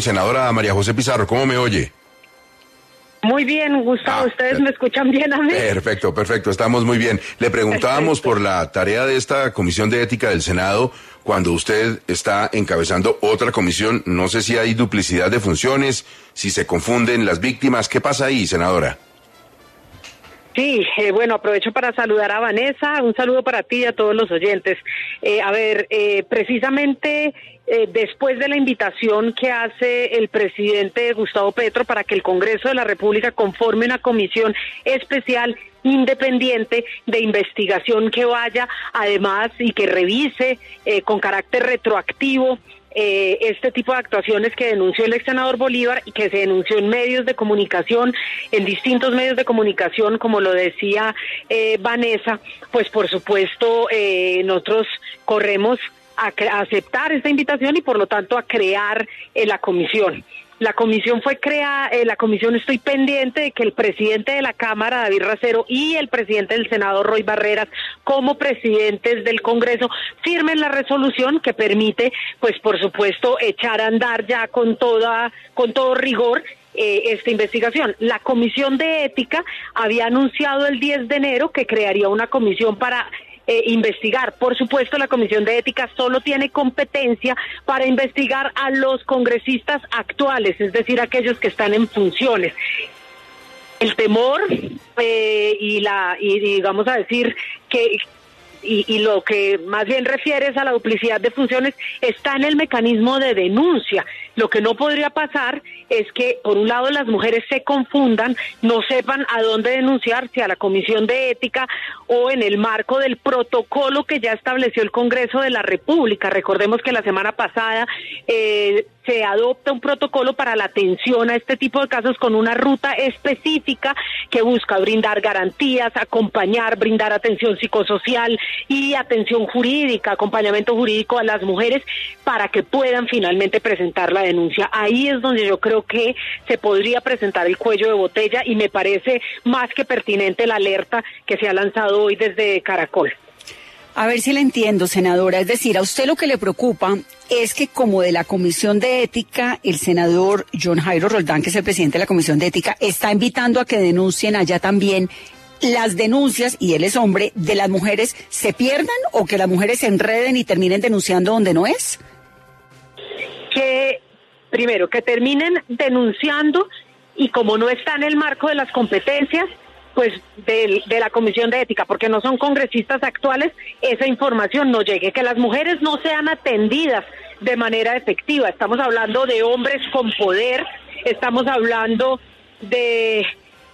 Senadora María José Pizarro, ¿cómo me oye? Muy bien, Gustavo, Ah, ustedes me escuchan bien a mí. Perfecto, perfecto, estamos muy bien. Le preguntábamos Perfecto. por la tarea de esta Comisión de Ética del Senado cuando usted está encabezando otra comisión. No sé si hay duplicidad de funciones, si se confunden las víctimas. ¿Qué pasa ahí, senadora? Sí, eh, bueno, aprovecho para saludar a Vanessa, un saludo para ti y a todos los oyentes. Eh, a ver, eh, precisamente eh, después de la invitación que hace el presidente Gustavo Petro para que el Congreso de la República conforme una comisión especial independiente de investigación que vaya además y que revise eh, con carácter retroactivo eh, este tipo de actuaciones que denunció el ex senador Bolívar y que se denunció en medios de comunicación, en distintos medios de comunicación, como lo decía eh, Vanessa, pues por supuesto eh, nosotros corremos a, a aceptar esta invitación y por lo tanto a crear eh, la comisión. La comisión fue creada, eh, la comisión estoy pendiente de que el presidente de la Cámara, David Racero, y el presidente del Senado, Roy Barreras, como presidentes del Congreso, firmen la resolución que permite, pues por supuesto, echar a andar ya con toda, con todo rigor eh, esta investigación. La Comisión de Ética había anunciado el 10 de enero que crearía una comisión para eh, investigar. Por supuesto, la Comisión de Ética solo tiene competencia para investigar a los congresistas actuales, es decir, aquellos que están en funciones. El temor eh, y la y, vamos a decir que y, lo que más bien refiere es a la duplicidad de funciones está en el mecanismo de denuncia. Lo que no podría pasar es que, por un lado, las mujeres se confundan, no sepan a dónde denunciar, si a la Comisión de Ética o en el marco del protocolo que ya estableció el Congreso de la República. Recordemos que la semana pasada eh, se adopta un protocolo para la atención a este tipo de casos con una ruta específica que busca brindar garantías, acompañar, brindar atención psicosocial y atención jurídica, acompañamiento jurídico a las mujeres para que puedan finalmente presentar la denuncia. Ahí es donde yo creo que se podría presentar el cuello de botella y me parece más que pertinente la alerta que se ha lanzado hoy desde Caracol. A ver si le entiendo, senadora. Es decir, a usted lo que le preocupa es que como de la Comisión de Ética, el senador John Jairo Roldán, que es el presidente de la Comisión de Ética, está invitando a que denuncien allá también las denuncias, y él es hombre, de las mujeres se pierdan o que las mujeres se enreden y terminen denunciando donde no es. que primero que terminen denunciando y como no está en el marco de las competencias pues del- de, la comisión de ética porque no son congresistas actuales esa información no llegue. Que las mujeres no sean atendidas de manera efectiva. Estamos hablando de hombres con poder estamos hablando de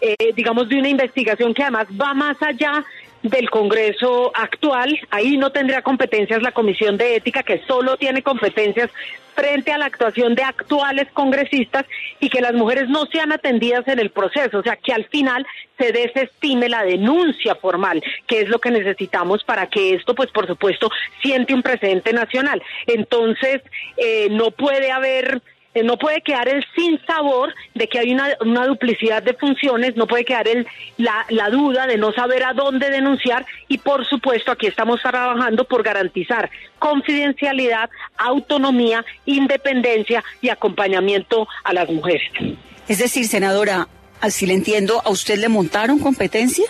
eh, digamos de una investigación que además va más allá del Congreso actual. Ahí no tendría competencias la Comisión de Ética, que solo tiene competencias frente a la actuación de actuales congresistas y que las mujeres no sean atendidas en el proceso, o sea, que al final se desestime la denuncia formal, que es lo que necesitamos para que esto, pues por supuesto, siente un precedente nacional. Entonces, eh, no puede haber no puede quedar el sin sabor de que hay una, una duplicidad de funciones, no puede quedar el, la, la duda de no saber a dónde denunciar y por supuesto aquí estamos trabajando por garantizar confidencialidad, autonomía, independencia y acompañamiento a las mujeres. Es decir, senadora, así le entiendo, ¿a usted le montaron competencia?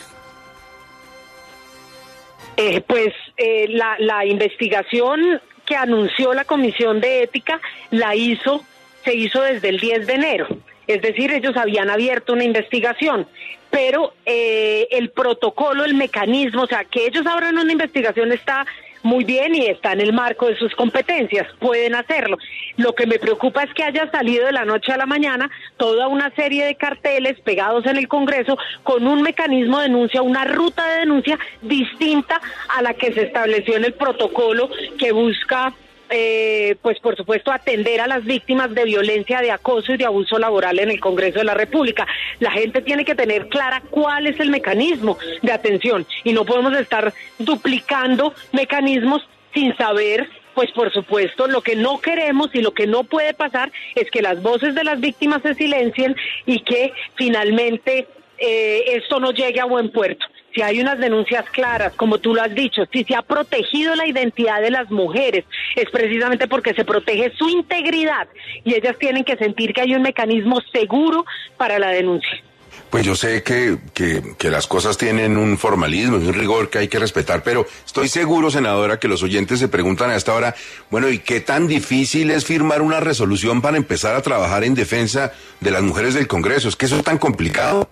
Eh, pues eh, la, la investigación que anunció la Comisión de Ética la hizo, se hizo desde el 10 de enero. Es decir, ellos habían abierto una investigación, pero eh, el protocolo, el mecanismo, o sea, que ellos abran una investigación está muy bien y está en el marco de sus competencias, pueden hacerlo. Lo que me preocupa es que haya salido de la noche a la mañana toda una serie de carteles pegados en el Congreso con un mecanismo de denuncia, una ruta de denuncia distinta a la que se estableció en el protocolo que busca eh, pues por supuesto, atender a las víctimas de violencia, de acoso y de abuso laboral en el Congreso de la República. La gente tiene que tener clara cuál es el mecanismo de atención y no podemos estar duplicando mecanismos sin saber pues por supuesto lo que no queremos y lo que no puede pasar es que las voces de las víctimas se silencien y que finalmente eh, esto no llegue a buen puerto si hay unas denuncias claras, como tú lo has dicho, si se ha protegido la identidad de las mujeres, es precisamente porque se protege su integridad y ellas tienen que sentir que hay un mecanismo seguro para la denuncia. Pues yo sé que, que, las cosas tienen un formalismo un rigor que hay que respetar, pero estoy seguro, senadora, que los oyentes se preguntan a esta hora, bueno, ¿y qué tan difícil es firmar una resolución para empezar a trabajar en defensa de las mujeres del Congreso? ¿Es que eso es tan complicado?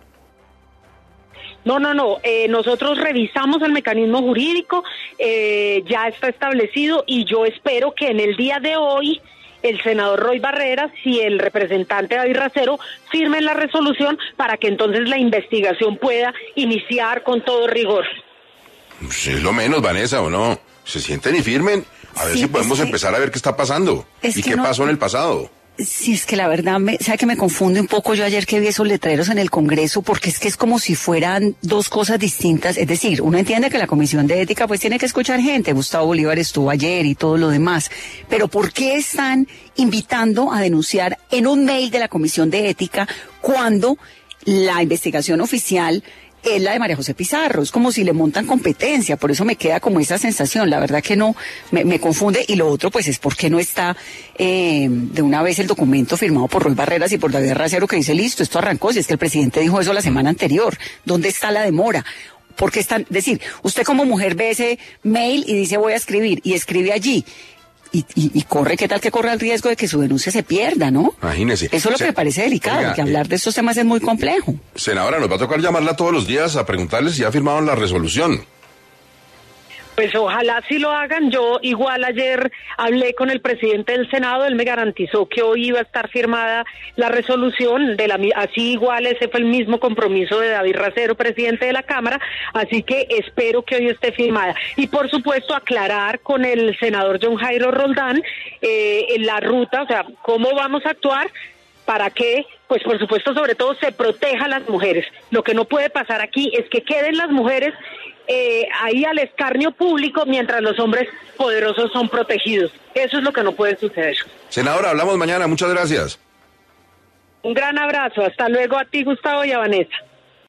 No, no, no. Eh, nosotros revisamos el mecanismo jurídico, eh, ya está establecido y yo espero que en el día de hoy el senador Roy Barreras y el representante David Racero firmen la resolución para que entonces la investigación pueda iniciar con todo rigor. Pues es lo menos, Vanessa, ¿o no? Se sienten y firmen. A ver si podemos empezar a ver qué está pasando y qué pasó en el pasado. Sí, es que la verdad, me, sabe que me confunde un poco yo ayer que vi esos letreros en el Congreso, porque es que es como si fueran dos cosas distintas. Es decir, uno entiende que la Comisión de Ética pues tiene que escuchar gente. Gustavo Bolívar estuvo ayer y todo lo demás. Pero ¿por qué están invitando a denunciar en un mail de la Comisión de Ética cuando la investigación oficial es la de María José Pizarro. Es como si le montan competencia, por eso me queda como esa sensación. La verdad que no, me, confunde. Y lo otro, pues, es porque no está eh, de una vez el documento firmado por Roy Barreras y por David Racero que dice, listo, esto arrancó. Si es que el presidente dijo eso la semana anterior. ¿Dónde está la demora? Porque están, decir, usted como mujer ve ese mail y dice voy a escribir y escribe allí y, corre, ¿qué tal que corre el riesgo de que su denuncia se pierda, no? Imagínese. Eso es lo que me parece delicado, que hablar de estos temas es muy complejo. Senadora, nos va a tocar llamarla todos los días a preguntarle si ha firmado la resolución. Pues ojalá sí lo hagan. Yo igual ayer hablé con el presidente del Senado, él me garantizó que hoy iba a estar firmada la resolución, de la, así igual ese fue el mismo compromiso de David Racero, presidente de la Cámara, así que espero que hoy esté firmada. Y por supuesto aclarar con el senador John Jairo Roldán eh, la ruta, o sea, cómo vamos a actuar para que, pues por supuesto, sobre todo se proteja a las mujeres. Lo que no puede pasar aquí es que queden las mujeres eh, ahí al escarnio público mientras los hombres poderosos son protegidos. Eso es lo que no puede suceder. Senadora, hablamos mañana. Muchas gracias. Un gran abrazo. Hasta luego a ti, Gustavo y a Vanessa.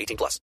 18 plus.